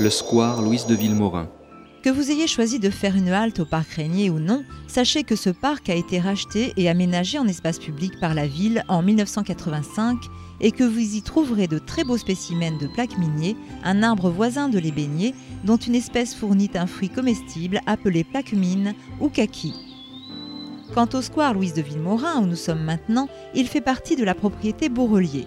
le square Louise de Villemorin. Que vous ayez choisi de faire une halte au parc Régnier ou non, sachez que ce parc a été racheté et aménagé en espace public par la ville en 1985 et que vous y trouverez de très beaux spécimens de plaques miniers, un arbre voisin de l'ébénier dont une espèce fournit un fruit comestible appelé plaque mine ou kaki. Quant au square Louise de Villemorin où nous sommes maintenant, il fait partie de la propriété Bourrelier.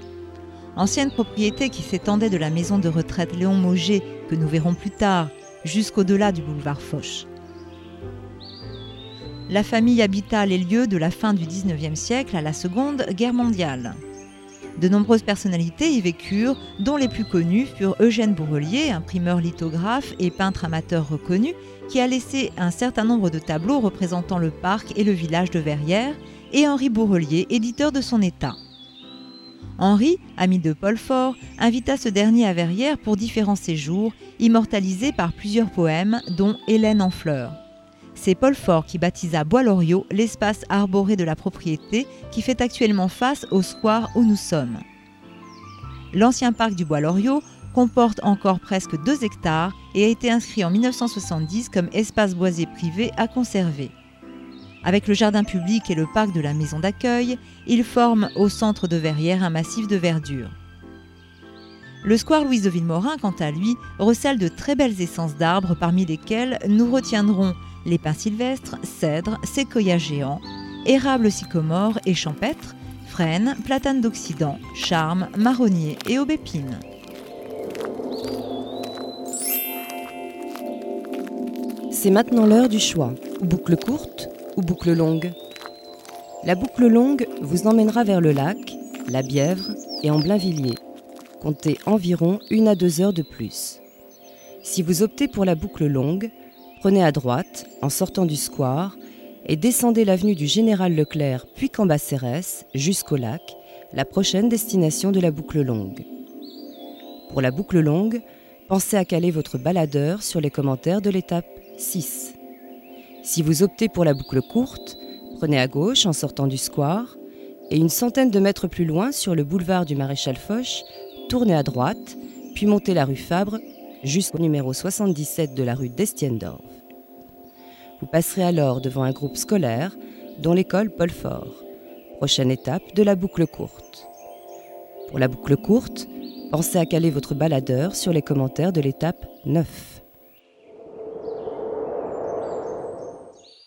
Ancienne propriété qui s'étendait de la maison de retraite Léon Mauger, que nous verrons plus tard, jusqu'au-delà du boulevard Foch. La famille habita les lieux de la fin du XIXe siècle à la Seconde Guerre mondiale. De nombreuses personnalités y vécurent, dont les plus connus furent Eugène Bourrelier, imprimeur lithographe et peintre amateur reconnu, qui a laissé un certain nombre de tableaux représentant le parc et le village de Verrières, et Henri Bourrelier, éditeur de son état. Henri, ami de Paul Fort, invita ce dernier à Verrières pour différents séjours, immortalisés par plusieurs poèmes, dont Hélène en fleurs. C'est Paul Fort qui baptisa Bois-Loriot l'espace arboré de la propriété qui fait actuellement face au square où nous sommes. L'ancien parc du Bois-Loriot comporte encore presque 2 hectares et a été inscrit en 1970 comme espace boisé privé à conserver. Avec le jardin public et le parc de la maison d'accueil, il forme au centre de Verrières un massif de verdure. Le square Louise de Villemorin, quant à lui, recèle de très belles essences d'arbres parmi lesquelles nous retiendrons les pins sylvestres, cèdres, séquoias géants, érables sycomores et champêtres, frênes, platanes d'Occident, charmes, marronniers et aubépines. C'est maintenant l'heure du choix. Boucle courte ou boucle longue La boucle longue vous emmènera vers le lac, la Bièvre et en Blainvilliers. Comptez environ une à deux heures de plus. Si vous optez pour la boucle longue, prenez à droite en sortant du square et descendez l'avenue du Général Leclerc puis Cambacérès jusqu'au lac, la prochaine destination de la boucle longue. Pour la boucle longue, pensez à caler votre baladeur sur les commentaires de l'étape 6. Si vous optez pour la boucle courte, prenez à gauche en sortant du square et une centaine de mètres plus loin sur le boulevard du Maréchal Foch, tournez à droite, puis montez la rue Fabre jusqu'au numéro 77 de la rue d'Estienne-d'Orve. Vous passerez alors devant un groupe scolaire, dont l'école Paul Fort. Prochaine étape de la boucle courte. Pour la boucle courte, pensez à caler votre baladeur sur les commentaires de l'étape 9.